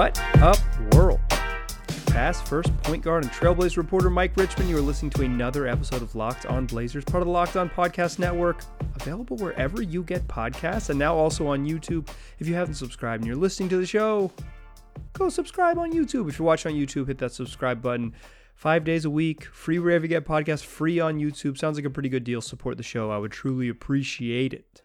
What up, world? Past first point guard and Trailblazer reporter Mike Richman. You are listening to another episode of Locked On Blazers, part of the Locked On Podcast Network, available wherever you get podcasts, and now also on YouTube. If you haven't subscribed and you're listening to the show, go subscribe on YouTube. If you're watching on YouTube, hit that subscribe button. Five days a week, free wherever you get podcasts, free on YouTube. Sounds like a pretty good deal. Support the show. I would truly appreciate it.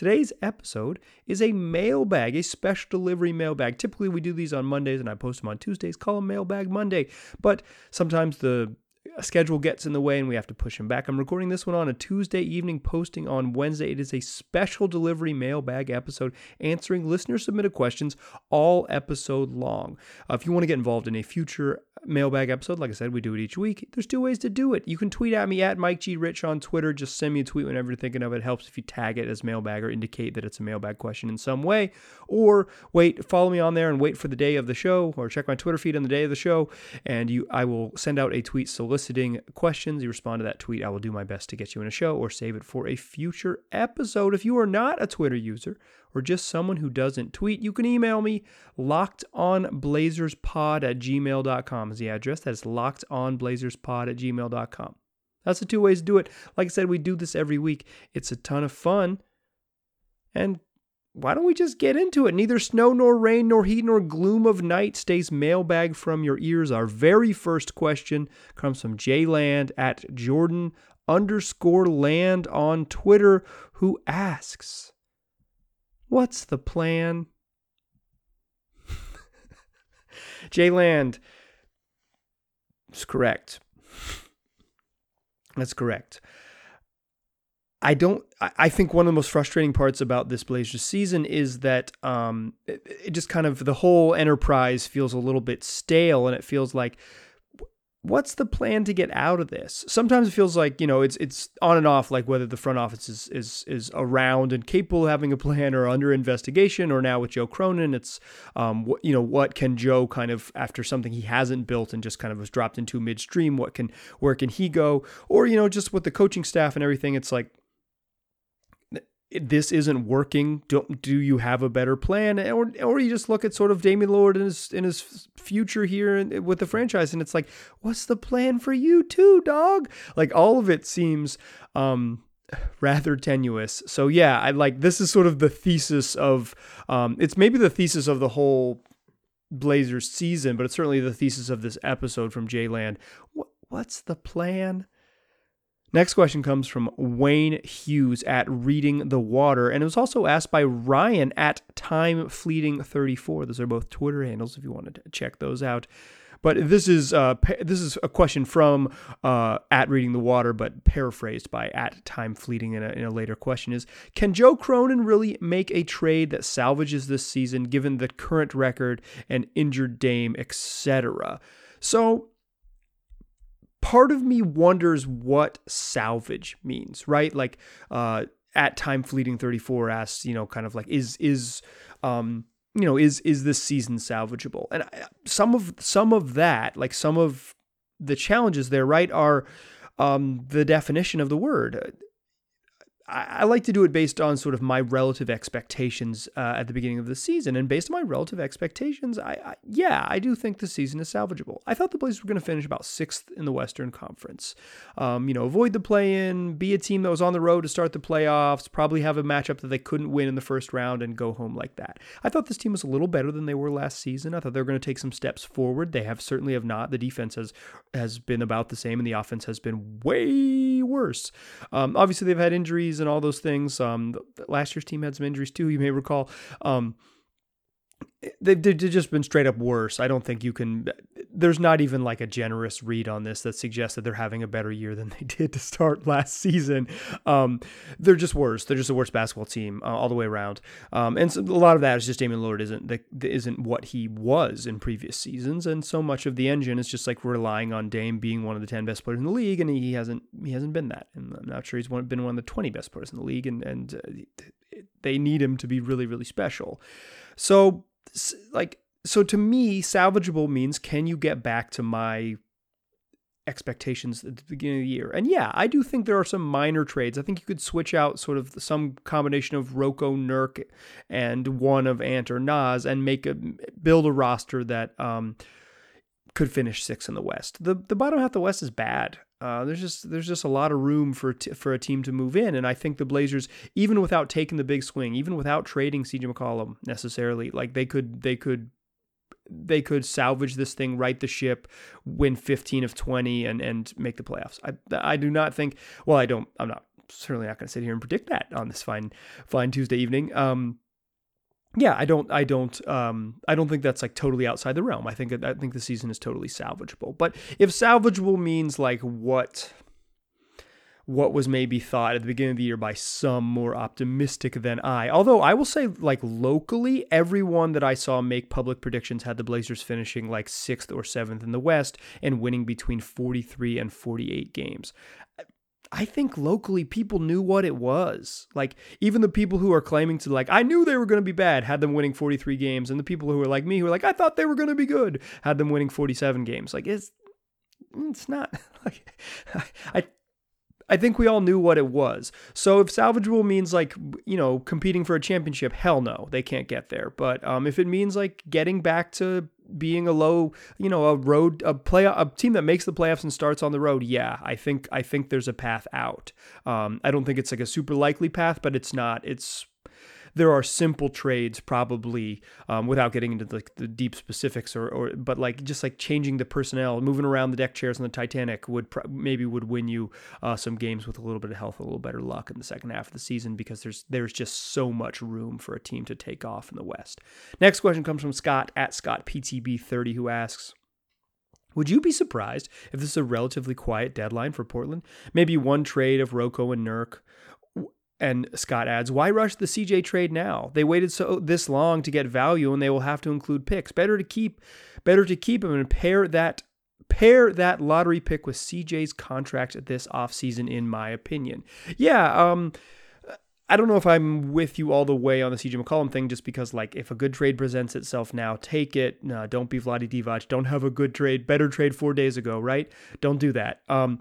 Today's episode is a mailbag, a special delivery mailbag. Typically, we do these on Mondays and I post them on Tuesdays, call them Mailbag Monday. But sometimes the schedule gets in the way and we have to push them back. I'm recording this one on a Tuesday evening, posting on Wednesday. It is a special delivery mailbag episode answering listener submitted questions all episode long. Uh, if you want to get involved in a future mailbag episode. Like I said, we do it each week. There's two ways to do it. You can tweet at me at Mike G Rich on Twitter. Just send me a tweet whenever you're thinking of it. it. Helps if you tag it as mailbag or indicate that it's a mailbag question in some way. Or wait, follow me on there and wait for the day of the show, or check my Twitter feed on the day of the show, and you I will send out a tweet soliciting questions. You respond to that tweet. I will do my best to get you in a show or save it for a future episode. If you are not a Twitter user or just someone who doesn't tweet, you can email me lockedonblazerspod at gmail.com is the address. That is lockedonblazerspod at gmail.com. That's the two ways to do it. Like I said, we do this every week. It's a ton of fun. And why don't we just get into it? Neither snow nor rain nor heat nor gloom of night stays mailbag from your ears. Our very first question comes from Jay Land at Jordan underscore land on Twitter, who asks, What's the plan? Jay Land is correct. That's correct. I don't. I think one of the most frustrating parts about this Blazers season is that um, it, it just kind of the whole enterprise feels a little bit stale, and it feels like what's the plan to get out of this? Sometimes it feels like you know it's it's on and off, like whether the front office is is is around and capable of having a plan or under investigation, or now with Joe Cronin, it's um what you know what can Joe kind of after something he hasn't built and just kind of was dropped into midstream, what can where can he go, or you know just with the coaching staff and everything, it's like this isn't working. Do, do you have a better plan, or or you just look at sort of Damian Lillard in his in his future here with the franchise, and it's like, what's the plan for you too, dog? Like all of it seems um, rather tenuous. So yeah, I like this is sort of the thesis of um, it's maybe the thesis of the whole Blazers season, but it's certainly the thesis of this episode from Jay Land. What, what's the plan? Next question comes from Wayne Hughes at Reading the Water, and it was also asked by Ryan at Time Fleeting 34. Those are both Twitter handles if you wanted to check those out. But this is uh, this is a question from uh, at Reading the Water, but paraphrased by at Time Fleeting in a, in a later question is: Can Joe Cronin really make a trade that salvages this season, given the current record and injured Dame, etc.? So part of me wonders what salvage means, right? Like uh, at time fleeting 34 asks, you know, kind of like is is um you know is is this season salvageable? And I, some of some of that, like some of the challenges there, right, are um, the definition of the word. I, like to do it based on sort of my relative expectations uh, at the beginning of the season, and based on my relative expectations, I, I yeah, I do think the season is salvageable. I thought the Blazers were going to finish about sixth in the Western Conference. Um, you know, avoid the play-in, be a team that was on the road to start the playoffs, probably have a matchup that they couldn't win in the first round, and go home like that. I thought this team was a little better than they were last season. I thought they were going to take some steps forward. They have certainly have not. The defense has has been about the same, and the offense has been way worse. Um, obviously, they've had injuries and all those things. Um, last year's team had some injuries too, you may recall. Um, they've, they've just been straight up worse. I don't think you can. There's not even like a generous read on this that suggests that they're having a better year than they did to start last season. Um, they're just worse. They're just a worse basketball team uh, all the way around. Um, and so a lot of that is just Damian Lillard isn't the, isn't what he was in previous seasons, and so much of the engine is just like relying on Dame being one of the ten best players in the league, and he hasn't he hasn't been that. And I'm not sure he's one, been one of the twenty best players in the league, and and uh, they need him to be really really special. So like so to me salvageable means can you get back to my expectations at the beginning of the year. And yeah, I do think there are some minor trades. I think you could switch out sort of some combination of Rocco, Nurk, and one of Ant or Nas and make a build a roster that um, could finish sixth in the West. The the bottom half of the West is bad. Uh, there's just there's just a lot of room for t- for a team to move in, and I think the Blazers, even without taking the big swing, even without trading CJ McCollum necessarily, like they could they could they could salvage this thing, right the ship, win 15 of 20, and and make the playoffs. I I do not think. Well, I don't. I'm not certainly not going to sit here and predict that on this fine fine Tuesday evening. Um, yeah, I don't, I don't, um, I don't think that's like totally outside the realm. I think, I think the season is totally salvageable. But if salvageable means like what, what was maybe thought at the beginning of the year by some more optimistic than I, although I will say like locally, everyone that I saw make public predictions had the Blazers finishing like sixth or seventh in the West and winning between 43 and 48 games. I think locally people knew what it was. Like even the people who are claiming to like I knew they were going to be bad had them winning 43 games and the people who are like me who are like I thought they were going to be good had them winning 47 games. Like it's it's not like I I think we all knew what it was. So if salvageable means like, you know, competing for a championship, hell no, they can't get there. But um, if it means like getting back to being a low, you know, a road a play a team that makes the playoffs and starts on the road, yeah, I think I think there's a path out. Um, I don't think it's like a super likely path, but it's not. It's there are simple trades probably um, without getting into the, the deep specifics or, or but like just like changing the personnel moving around the deck chairs on the titanic would maybe would win you uh, some games with a little bit of health a little better luck in the second half of the season because there's there's just so much room for a team to take off in the west next question comes from scott at scott ptb 30 who asks would you be surprised if this is a relatively quiet deadline for Portland? Maybe one trade of Rocco and Nurk, and Scott adds, "Why rush the CJ trade now? They waited so this long to get value, and they will have to include picks. Better to keep, better to keep him and pair that pair that lottery pick with CJ's contract this offseason, in my opinion. Yeah, um, I don't know if I'm with you all the way on the CJ McCollum thing, just because like if a good trade presents itself now, take it. No, don't be Vlade Divac. Don't have a good trade, better trade four days ago, right? Don't do that. Um,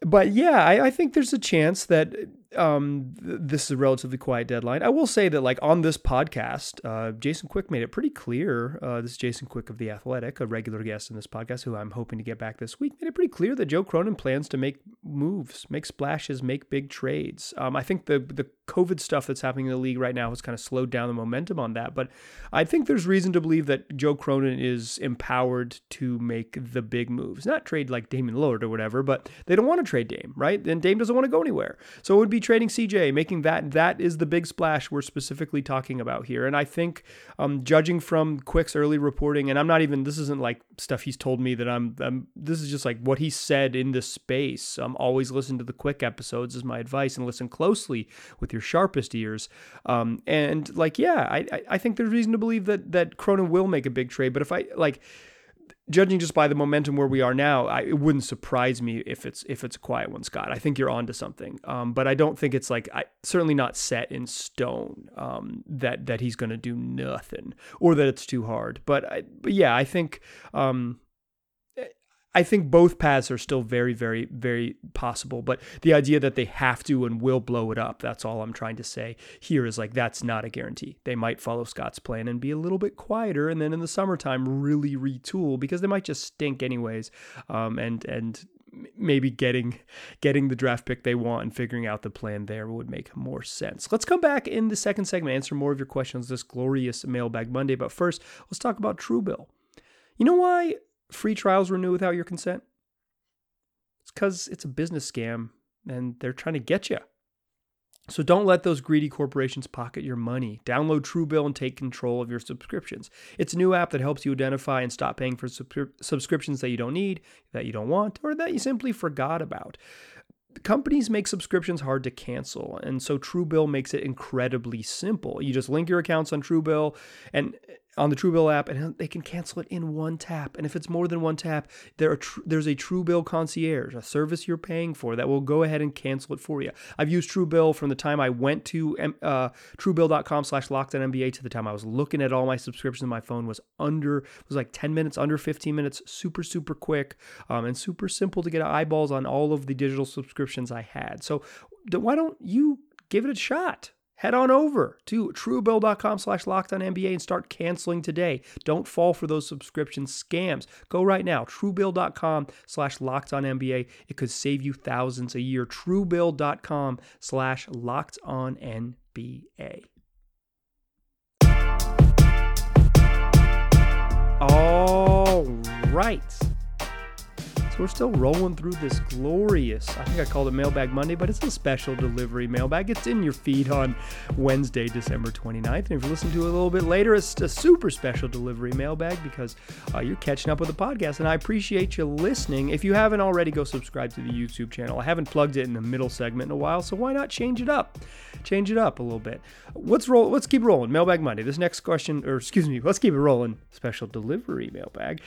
but yeah, I, I, think there's a chance that um, th- this is a relatively quiet deadline. I will say that, like on this podcast, uh, Jason Quick made it pretty clear. Uh, this is Jason Quick of the Athletic, a regular guest in this podcast, who I'm hoping to get back this week. Made it pretty clear that Joe Cronin plans to make moves, make splashes, make big trades. Um, I think the the COVID stuff that's happening in the league right now has kind of slowed down the momentum on that, but I think there's reason to believe that Joe Cronin is empowered to make the big moves, not trade like Damian Lillard or whatever, but they don't want to trade Dame, right? And Dame doesn't want to go anywhere, so it would be trading CJ, making that that is the big splash we're specifically talking about here. And I think, um, judging from Quick's early reporting, and I'm not even this isn't like stuff he's told me that I'm, I'm this is just like what he said in the space. Um, always listen to the Quick episodes is my advice, and listen closely with your sharpest ears. Um, and like yeah, I I think there's reason to believe that that Cronin will make a big trade. But if I like judging just by the momentum where we are now, I, it wouldn't surprise me if it's if it's a quiet one, Scott. I think you're onto something, um, but I don't think it's like I, certainly not set in stone um, that that he's going to do nothing or that it's too hard. But, I, but yeah, I think um, I think both paths are still very, very, very possible. But the idea that they have to and will blow it up, that's all I'm trying to say here is like, that's not a guarantee. They might follow Scott's plan and be a little bit quieter and then in the summertime really retool because they might just stink anyways. Um, and, and, maybe getting getting the draft pick they want and figuring out the plan there would make more sense. Let's come back in the second segment, answer more of your questions this glorious mailbag Monday. But first, let's talk about Truebill. You know why free trials renew without your consent? It's because it's a business scam and they're trying to get you. So don't let those greedy corporations pocket your money. Download Truebill and take control of your subscriptions. It's a new app that helps you identify and stop paying for sub- subscriptions that you don't need, that you don't want, or that you simply forgot about companies make subscriptions hard to cancel and so truebill makes it incredibly simple you just link your accounts on truebill and on the Truebill app, and they can cancel it in one tap. And if it's more than one tap, there tr- there's a Truebill concierge, a service you're paying for that will go ahead and cancel it for you. I've used Truebill from the time I went to uh, Truebill.com slash NBA to the time I was looking at all my subscriptions. My phone was under was like 10 minutes, under 15 minutes, super super quick, um, and super simple to get eyeballs on all of the digital subscriptions I had. So why don't you give it a shot? Head on over to truebill.com slash NBA and start canceling today. Don't fall for those subscription scams. Go right now, truebill.com slash NBA. It could save you thousands a year. truebill.com slash NBA. All right we're still rolling through this glorious, I think I called it Mailbag Monday, but it's a special delivery mailbag. It's in your feed on Wednesday, December 29th. And if you listen to it a little bit later, it's a super special delivery mailbag because uh, you're catching up with the podcast. And I appreciate you listening. If you haven't already, go subscribe to the YouTube channel. I haven't plugged it in the middle segment in a while, so why not change it up? Change it up a little bit. Let's roll. Let's keep rolling. Mailbag Monday. This next question, or excuse me, let's keep it rolling. Special delivery mailbag.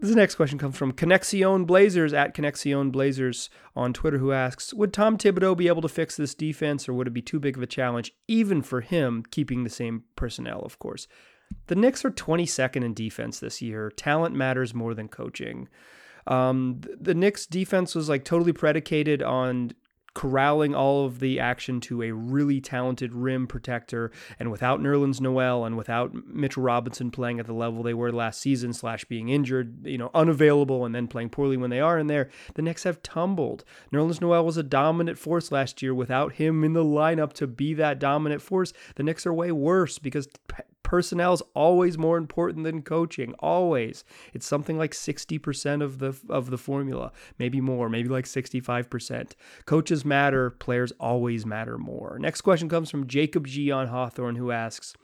This next question comes from Connexion Blazers at Connexion Blazers on Twitter, who asks Would Tom Thibodeau be able to fix this defense, or would it be too big of a challenge, even for him, keeping the same personnel, of course? The Knicks are 22nd in defense this year. Talent matters more than coaching. Um, the Knicks defense was like totally predicated on corralling all of the action to a really talented rim protector. And without Nerlens Noel and without Mitchell Robinson playing at the level they were last season, slash being injured, you know, unavailable and then playing poorly when they are in there, the Knicks have tumbled. Nerlens Noel was a dominant force last year. Without him in the lineup to be that dominant force, the Knicks are way worse because personnel is always more important than coaching. Always. It's something like 60% of the of the formula, maybe more, maybe like 65%. Coaches matter, players always matter more. Next question comes from Jacob G on Hawthorne who asks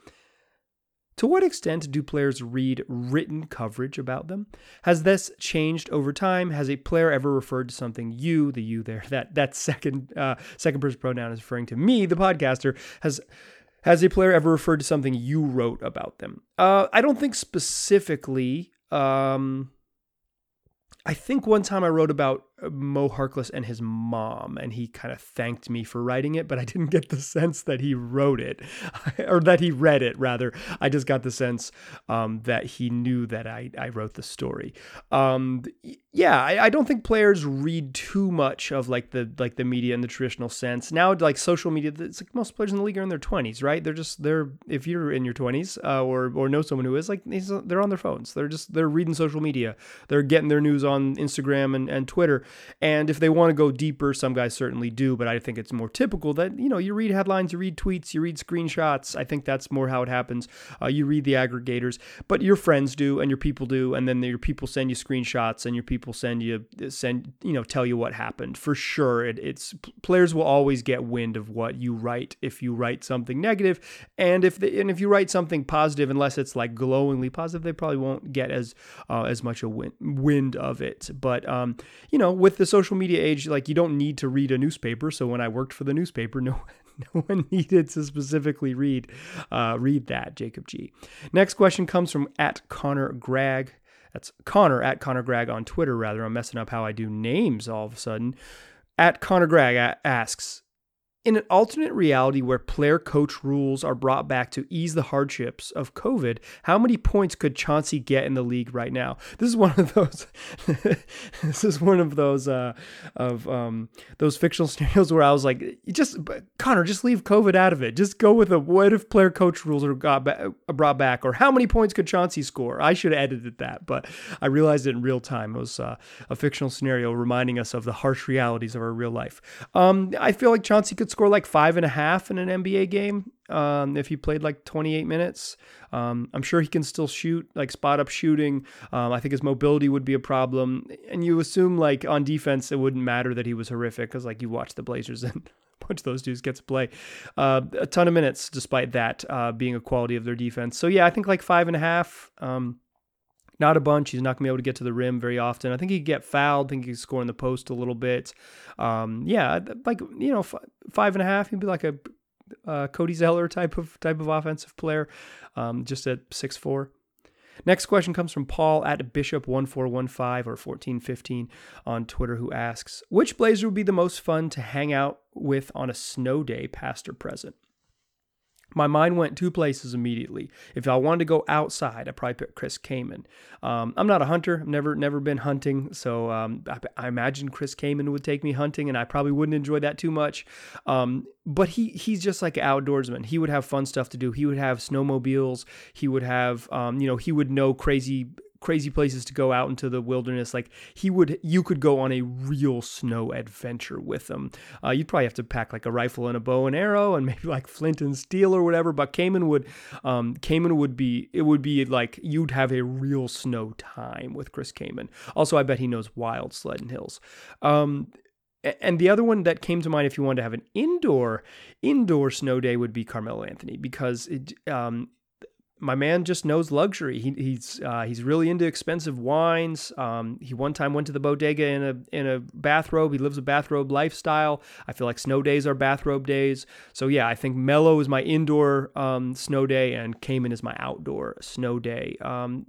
to what extent do players read written coverage about them? Has this changed over time? Has a player ever referred to something you, the you there, that that second uh, second person pronoun is referring to me, the podcaster, has has a player ever referred to something you wrote about them? Uh, I don't think specifically. Um, I think one time I wrote about Mo Harkless and his mom, and he kind of thanked me for writing it, but I didn't get the sense that he wrote it or that he read it, rather. I just got the sense um, that he knew that I, I wrote the story. Um, yeah, I, I, don't think players read too much of like the like the media in the traditional sense. Now, like social media, it's like most players in the league are in their 20s, right? They're just, they're, if you're in your 20s uh, or, or know someone who is, like, they're on their phones. They're just, they're reading social media. They're getting their news on Instagram and, and Twitter and if they want to go deeper, some guys certainly do, but I think it's more typical that, you know, you read headlines, you read tweets, you read screenshots. I think that's more how it happens. Uh, you read the aggregators, but your friends do and your people do, and then your people send you screenshots and your people send you, send, you know, tell you what happened. For sure, it, it's players will always get wind of what you write if you write something negative, and if they, and if you write something positive, unless it's like glowingly positive, they probably won't get as uh, as much a wind, wind of it. But um, you know, with the social media age, like you don't need to read a newspaper. So when I worked for the newspaper, no, no one needed to specifically read uh, read that. Jacob G. Next question comes from at Connor Gregg. That's Connor at Connor Gregg on Twitter. Rather, I'm messing up how I do names all of a sudden. At Connor Gregg asks, in an alternate reality where player coach rules are brought back to ease the hardships of COVID, how many points could Chauncey get in the league right now? This is one of those. this is one of those uh, of um, those fictional scenarios where I was like, just Connor, just leave COVID out of it. Just go with a what if player coach rules are got ba- brought back, or how many points could Chauncey score? I should have edited that, but I realized it in real time. It was uh, a fictional scenario reminding us of the harsh realities of our real life. Um, I feel like Chauncey could score like five and a half in an NBA game um, if he played like 28 minutes. Um, I'm sure he can still shoot, like spot up shooting. Um, I think his mobility would be a problem. And you assume like on defense, it wouldn't matter that he was horrific because like you watch the Blazers and bunch of those dudes get to play uh, a ton of minutes despite that uh, being a quality of their defense. So yeah, I think like five and a half. Um, not a bunch. He's not going to be able to get to the rim very often. I think he could get fouled. I think he could score in the post a little bit. Um, yeah, like, you know, f- five and a half, he'd be like a uh, Cody Zeller type of type of offensive player, um, just at six four. Next question comes from Paul at Bishop1415 or 1415 on Twitter, who asks Which Blazer would be the most fun to hang out with on a snow day, past or present? My mind went two places immediately. If I wanted to go outside, I probably pick Chris Kaman. Um, I'm not a hunter. I've never never been hunting, so um, I, I, imagine Chris Kaman would take me hunting, and I probably wouldn't enjoy that too much. Um, but he he's just like an outdoorsman. He would have fun stuff to do. He would have snowmobiles. He would have um, you know he would know crazy crazy places to go out into the wilderness. Like he would, you could go on a real snow adventure with him. Uh, you'd probably have to pack like a rifle and a bow and arrow and maybe like flint and steel or whatever. But Kaman would, um, Kaman would be, it would be like you'd have a real snow time with Chris Kaman Also, I bet he knows wild sledding hills. Um, and the other one that came to mind, if you wanted to have an indoor indoor snow day, would be Carmelo Anthony because it, um, my man just knows luxury. He, he's uh, he's really into expensive wines. Um, he one time went to the bodega in a in a bathrobe. He lives a bathrobe lifestyle. I feel like snow days are bathrobe days. So yeah, I think Melo is my indoor um, snow day, and Kaman is my outdoor snow day. Um,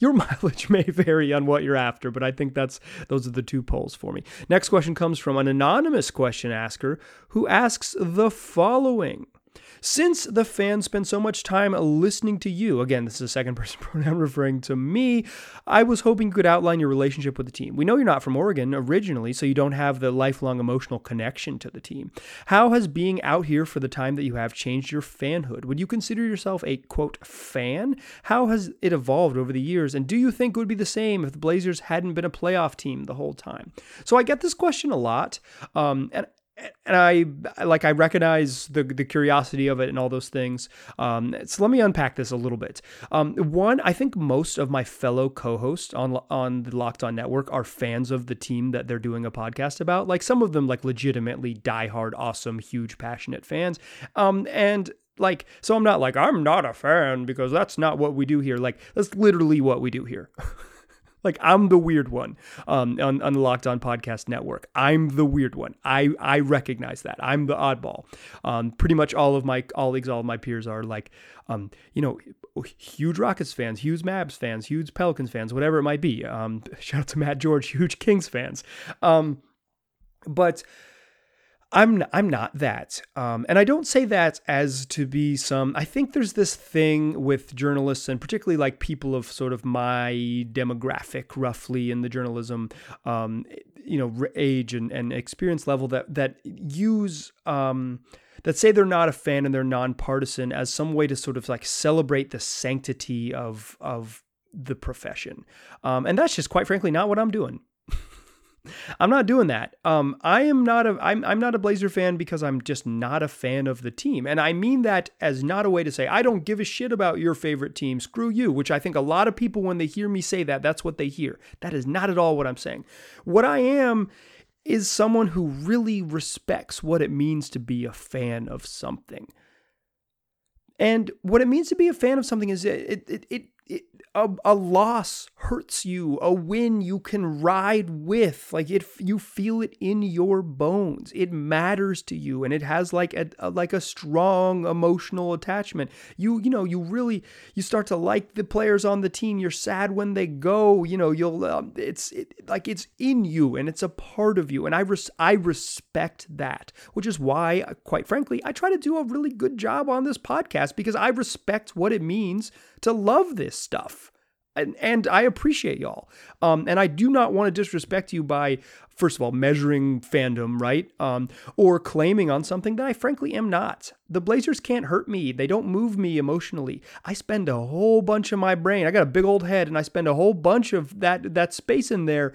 your mileage may vary on what you're after, but I think that's those are the two poles for me. Next question comes from an anonymous question asker who asks the following. Since the fans spend so much time listening to you, again, this is a second person pronoun referring to me, I was hoping you could outline your relationship with the team. We know you're not from Oregon originally, so you don't have the lifelong emotional connection to the team. How has being out here for the time that you have changed your fanhood? Would you consider yourself a quote fan? How has it evolved over the years? And do you think it would be the same if the Blazers hadn't been a playoff team the whole time? So I get this question a lot. Um, and and I like I recognize the the curiosity of it and all those things. Um, so let me unpack this a little bit. Um, one, I think most of my fellow co-hosts on on the Locked On Network are fans of the team that they're doing a podcast about. Like some of them, like legitimately diehard, awesome, huge, passionate fans. Um, and like so, I'm not like I'm not a fan because that's not what we do here. Like that's literally what we do here. Like I'm the weird one um, on, on the Locked On Podcast Network. I'm the weird one. I I recognize that. I'm the oddball. Um, pretty much all of my colleagues, all of my peers are like, um, you know, huge Rockets fans, huge Mavs fans, huge Pelicans fans, whatever it might be. Um, shout out to Matt George, huge Kings fans. Um, but I'm I'm not that, um, and I don't say that as to be some. I think there's this thing with journalists, and particularly like people of sort of my demographic, roughly in the journalism, um, you know, age and, and experience level that that use. Um, that say they're not a fan and they're nonpartisan as some way to sort of like celebrate the sanctity of of the profession, um, and that's just quite frankly not what I'm doing. I'm not doing that. Um, I am not a I'm I'm not a Blazer fan because I'm just not a fan of the team, and I mean that as not a way to say I don't give a shit about your favorite team. Screw you, which I think a lot of people when they hear me say that, that's what they hear. That is not at all what I'm saying. What I am is someone who really respects what it means to be a fan of something. And what it means to be a fan of something is it it it, it a, a loss hurts you a win you can ride with. Like it you feel it in your bones. It matters to you and it has like a, a, like a strong emotional attachment. You you know you really you start to like the players on the team. You're sad when they go. You know you'll um, it's it, like it's in you and it's a part of you and I res- I respect that which is why quite frankly I try to do a really good job on this podcast because I respect what it means to love this stuff. And, and I appreciate y'all. Um, and I do not want to disrespect you by, first of all, measuring fandom, right? Um, or claiming on something that I frankly am not. The Blazers can't hurt me. They don't move me emotionally. I spend a whole bunch of my brain. I got a big old head, and I spend a whole bunch of that that space in there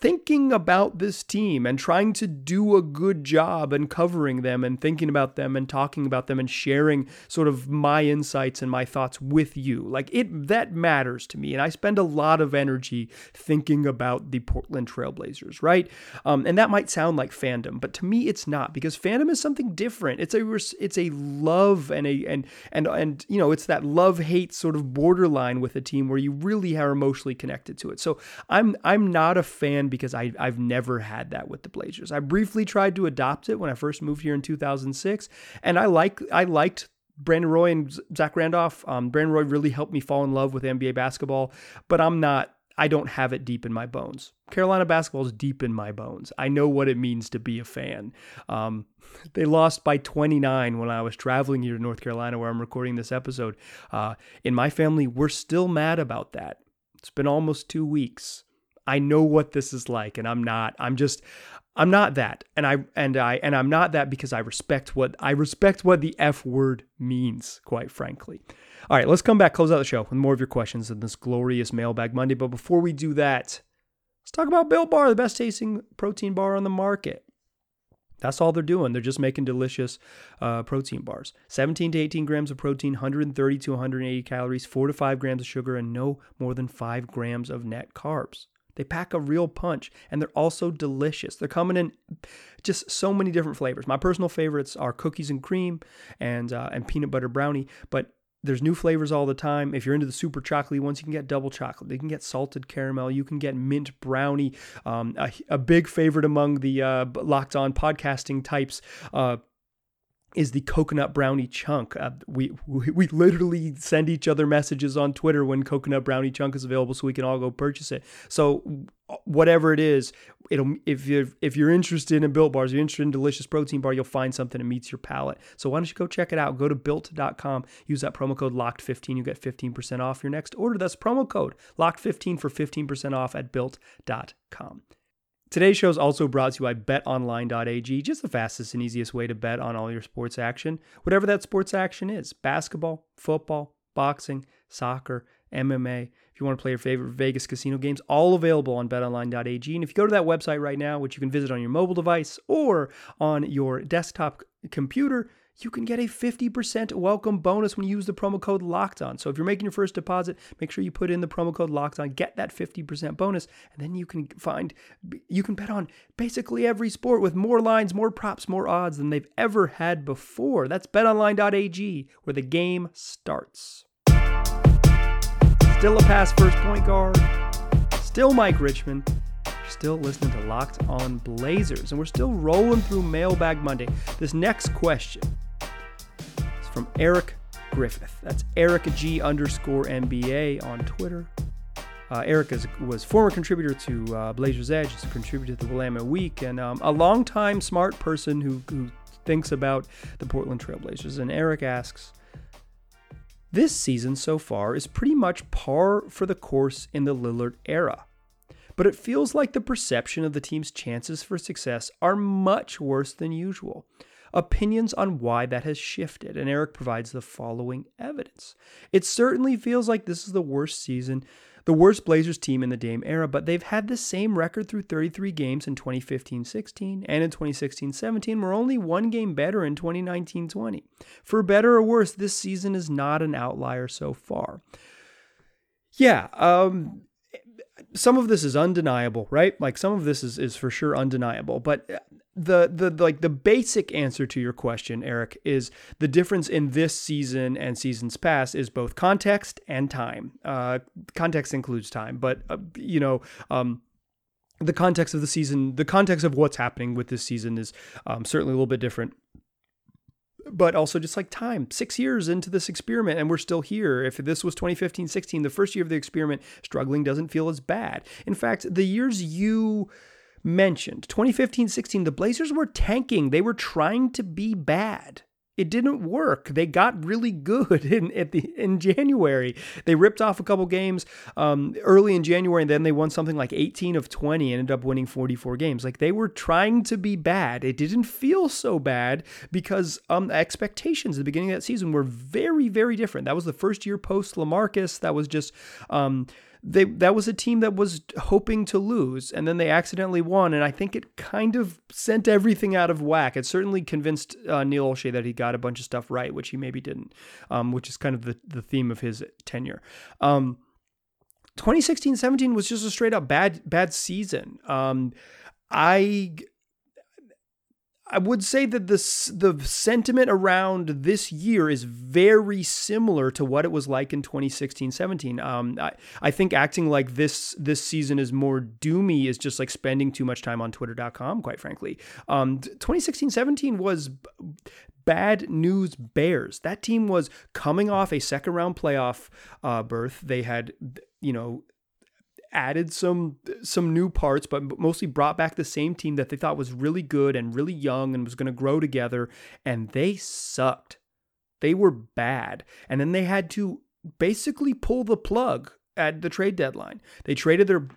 thinking about this team and trying to do a good job and covering them and thinking about them and talking about them and sharing sort of my insights and my thoughts with you. Like it that matters to me and I spend a lot of energy thinking about the Portland Trailblazers, right? Um, and that might sound like fandom, but to me it's not because fandom is something different. It's a it's a love and a and and and you know, it's that love-hate sort of borderline with a team where you really are emotionally connected to it. So I'm I'm not a fan because I, I've never had that with the Blazers. I briefly tried to adopt it when I first moved here in 2006, and I like I liked Brandon Roy and Zach Randolph. Um, Brandon Roy really helped me fall in love with NBA basketball, but I'm not I don't have it deep in my bones. Carolina basketball is deep in my bones. I know what it means to be a fan. Um, they lost by 29 when I was traveling here to North Carolina, where I'm recording this episode. Uh, in my family, we're still mad about that. It's been almost two weeks. I know what this is like, and I'm not. I'm just. I'm not that, and I and I and I'm not that because I respect what I respect what the F word means. Quite frankly. All right, let's come back, close out the show with more of your questions in this glorious Mailbag Monday. But before we do that, let's talk about Built Bar, the best tasting protein bar on the market. That's all they're doing. They're just making delicious uh, protein bars. 17 to 18 grams of protein, 130 to 180 calories, 4 to 5 grams of sugar, and no more than 5 grams of net carbs. They pack a real punch and they're also delicious. They're coming in just so many different flavors. My personal favorites are cookies and cream and uh, and peanut butter brownie, but there's new flavors all the time. If you're into the super chocolatey ones, you can get double chocolate. You can get salted caramel. You can get mint brownie. Um, a, a, big favorite among the uh, locked on podcasting types. Uh, is the coconut brownie chunk. Uh, we, we we literally send each other messages on Twitter when coconut brownie chunk is available, so we can all go purchase it. So whatever it is, it'll if you're if you're interested in built bars, you're interested in delicious protein bar, you'll find something that meets your palate. So why don't you go check it out? Go to built.com, use that promo code locked15, you get 15% off your next order. That's promo code locked15 for 15% off at built.com. Today's show is also brought to you by betonline.ag, just the fastest and easiest way to bet on all your sports action, whatever that sports action is basketball, football, boxing, soccer, MMA. If you want to play your favorite Vegas casino games, all available on betonline.ag. And if you go to that website right now, which you can visit on your mobile device or on your desktop computer, you can get a 50% welcome bonus when you use the promo code locked on. So if you're making your first deposit, make sure you put in the promo code locked on, get that 50% bonus, and then you can find you can bet on basically every sport with more lines, more props, more odds than they've ever had before. That's betonline.ag where the game starts. Still a pass first point guard. Still Mike Richman still listening to Locked On Blazers, and we're still rolling through Mailbag Monday. This next question from Eric Griffith. That's Eric G underscore NBA on Twitter. Uh, Eric is, was former contributor to uh, Blazers Edge, he's a contributor to the Willamette Week, and um, a longtime smart person who, who thinks about the Portland Trailblazers. And Eric asks, this season so far is pretty much par for the course in the Lillard era. But it feels like the perception of the team's chances for success are much worse than usual opinions on why that has shifted, and Eric provides the following evidence. It certainly feels like this is the worst season, the worst Blazers team in the Dame era, but they've had the same record through 33 games in 2015 16 and in 2016 17. We're only one game better in 2019 20. For better or worse, this season is not an outlier so far. Yeah, um, some of this is undeniable, right? Like some of this is, is for sure undeniable. But the the like the basic answer to your question, Eric, is the difference in this season and seasons past is both context and time. Uh, context includes time, but uh, you know. Um, the context of the season, the context of what's happening with this season is um, certainly a little bit different but also just like time six years into this experiment and we're still here if this was 2015 16 the first year of the experiment struggling doesn't feel as bad in fact the years you mentioned 2015 16, the Blazers were tanking. They were trying to be bad. It didn't work. They got really good in at the in January. They ripped off a couple games um, early in January, and then they won something like 18 of 20, ended up winning 44 games. Like they were trying to be bad. It didn't feel so bad because um, expectations at the beginning of that season were very, very different. That was the first year post Lamarcus. That was just um, they that was a team that was hoping to lose and then they accidentally won and I think it kind of sent everything out of whack. It certainly convinced uh, Neil Olshey that he got a bunch of stuff right, which he maybe didn't, um, which is kind of the, the theme of his tenure. Um, 2016-17 was just a straight up bad bad season. Um, I I would say that this the sentiment around this year is very similar to what it was like in 2016-17. Um, I, I think acting like this this season is more doomy is just like spending too much time on Twitter.com, quite frankly. Um, 2016-17 was bad news Bears. That team was coming off a second round playoff uh, berth. They had, you know, added some some new parts, but mostly brought back the same team that they thought was really good and really young and was going to grow together. And they sucked. They were bad. And then they had to basically pull the plug at the trade deadline. They traded their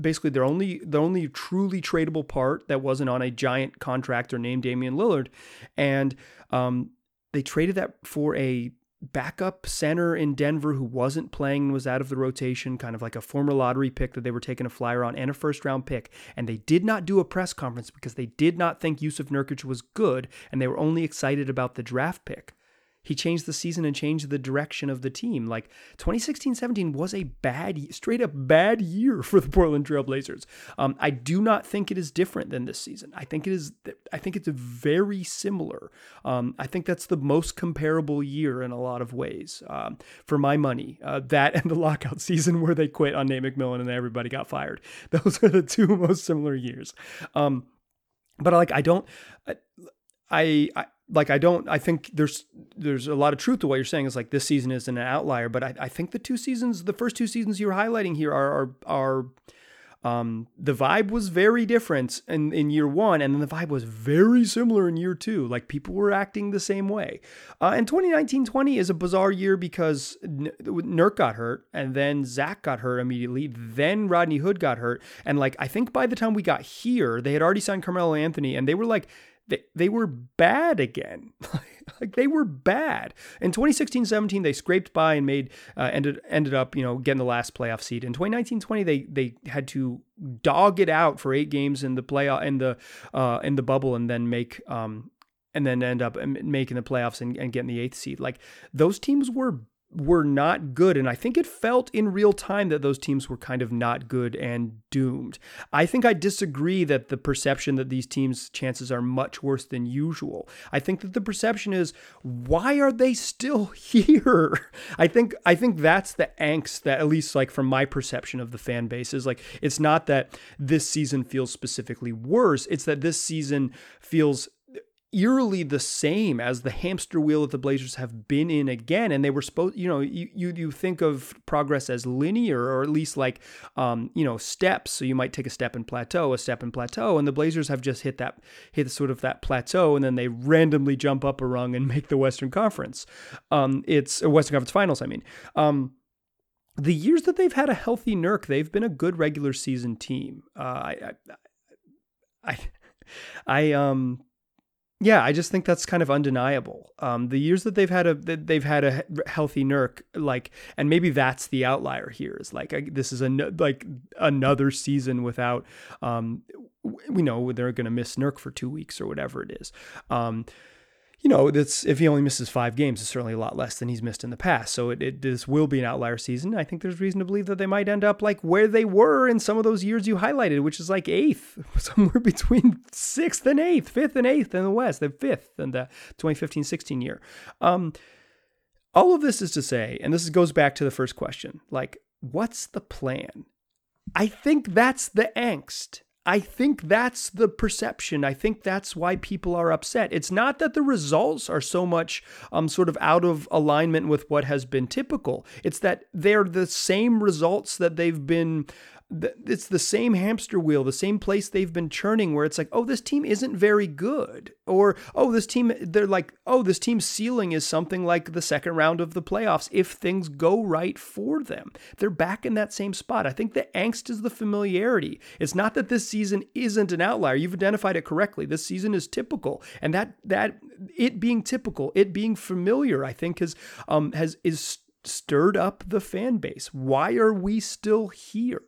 basically their only the only truly tradable part that wasn't on a giant contractor named Damian Lillard, and um, they traded that for a backup center in Denver who wasn't playing and was out of the rotation, kind of like a former lottery pick that they were taking a flyer on, and a first round pick. And they did not do a press conference because they did not think Jusuf Nurkic was good, and they were only excited about the draft pick. He changed the season and changed the direction of the team. Like 2016 17 was a bad, straight up bad year for the Portland Trailblazers. Um, I do not think it is different than this season. I think it is, I think it's very similar. Um, I think that's the most comparable year in a lot of ways um, for my money. Uh, that and the lockout season where they quit on Nate McMillan and everybody got fired. Those are the two most similar years. Um, but like, I don't, I, I like I don't I think there's there's a lot of truth to what you're saying. It's like this season isn't an outlier, but I, I think the two seasons, the first two seasons you're highlighting here are are, are um, the vibe was very different in, in year one, and then the vibe was very similar in year two. Like people were acting the same way. Uh, and 2019 20 is a bizarre year because N- Nurk got hurt, and then Zach got hurt immediately. Then Rodney Hood got hurt. And like, I think by the time we got here, they had already signed Carmelo Anthony, and they were like, they, they were bad again. like they were bad. In 2016-17, they scraped by and made uh, ended ended up you know getting the last playoff seed. In 2019-20, they they had to dog it out for eight games in the playoff in the uh, in the bubble and then make um and then end up making the playoffs and, and getting the eighth seed. Like those teams were were not good. And I think it felt in real time that those teams were kind of not good and doomed. I think I disagree that the perception that these teams' chances are much worse than usual. I think that the perception is why are they still here? I think I think that's the angst that at least like from my perception of the fan base is like it's not that this season feels specifically worse, it's that this season feels eerily the same as the hamster wheel that the Blazers have been in again. And they were supposed, you know, you, you, you think of progress as linear or at least like, um, you know, steps. So you might take a step and plateau, a step and plateau. And the Blazers have just hit that, hit sort of that plateau. And then they randomly jump up a rung and make the Western Conference. Um, it's a Western Conference finals, I mean. Um, the years that they've had a healthy Nurk, they've been a good regular season team. Uh, I, I, I, I, um, yeah, I just think that's kind of undeniable. Um, the years that they've had a they've had a healthy Nurk, like, and maybe that's the outlier here. Is like this is a like another season without, um, we know they're going to miss Nurk for two weeks or whatever it is. Um, you know, that's if he only misses five games, it's certainly a lot less than he's missed in the past. So it, it, this will be an outlier season. I think there's reason to believe that they might end up like where they were in some of those years you highlighted, which is like eighth, somewhere between sixth and eighth, fifth and eighth in the West, the fifth in the 2015-16 year. Um, all of this is to say, and this goes back to the first question, like, what's the plan? I think that's the angst. I think that's the perception. I think that's why people are upset. It's not that the results are so much um, sort of out of alignment with what has been typical. It's that they're the same results that they've been it's the same hamster wheel, the same place they've been churning where it's like, oh, this team isn't very good. Or, oh, this team, they're like, oh, this team's ceiling is something like the second round of the playoffs if things go right for them. They're back in that same spot. I think the angst is the familiarity. It's not that this season isn't an outlier. You've identified it correctly. This season is typical. And that, that, it being typical, it being familiar, I think has, um, has, is stirred up the fan base. Why are we still here?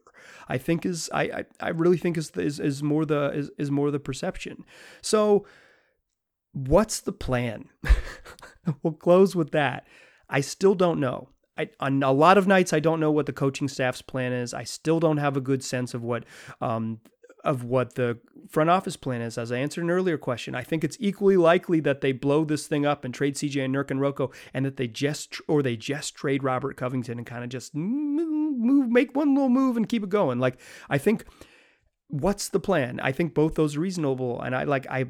I think is I I, I really think is, is is more the is, is more the perception. So what's the plan? we'll close with that. I still don't know. I, on a lot of nights, I don't know what the coaching staff's plan is. I still don't have a good sense of what um, of what the front office plan is. As I answered an earlier question, I think it's equally likely that they blow this thing up and trade CJ and Nurk and Rocco, and that they just or they just trade Robert Covington and kind of just move, make one little move and keep it going. Like I think, what's the plan? I think both those reasonable, and I like I.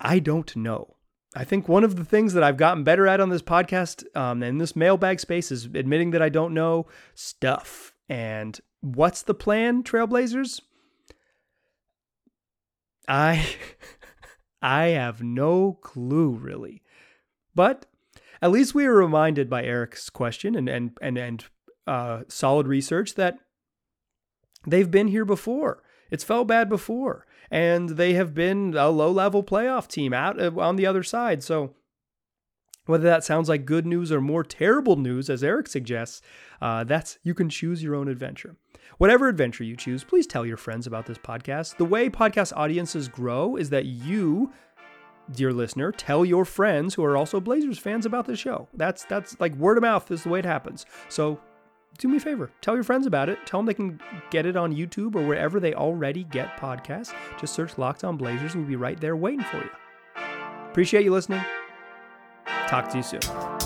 I don't know. I think one of the things that I've gotten better at on this podcast um, and this mailbag space is admitting that I don't know stuff. And what's the plan, Trailblazers? I I have no clue really. But at least we were reminded by Eric's question and and and and uh, solid research that they've been here before. It's felt bad before and they have been a low level playoff team out uh, on the other side. So, whether that sounds like good news or more terrible news, as Eric suggests, uh, that's you can choose your own adventure. Whatever adventure you choose, please tell your friends about this podcast. The way podcast audiences grow is that you, dear listener, tell your friends who are also Blazers fans about this show. That's that's like word of mouth is the way it happens. So do me a favor, tell your friends about it. Tell them they can get it on YouTube or wherever they already get podcasts. Just search Locked On Blazers. We'll be right there waiting for you. Appreciate you listening. Talk to you soon.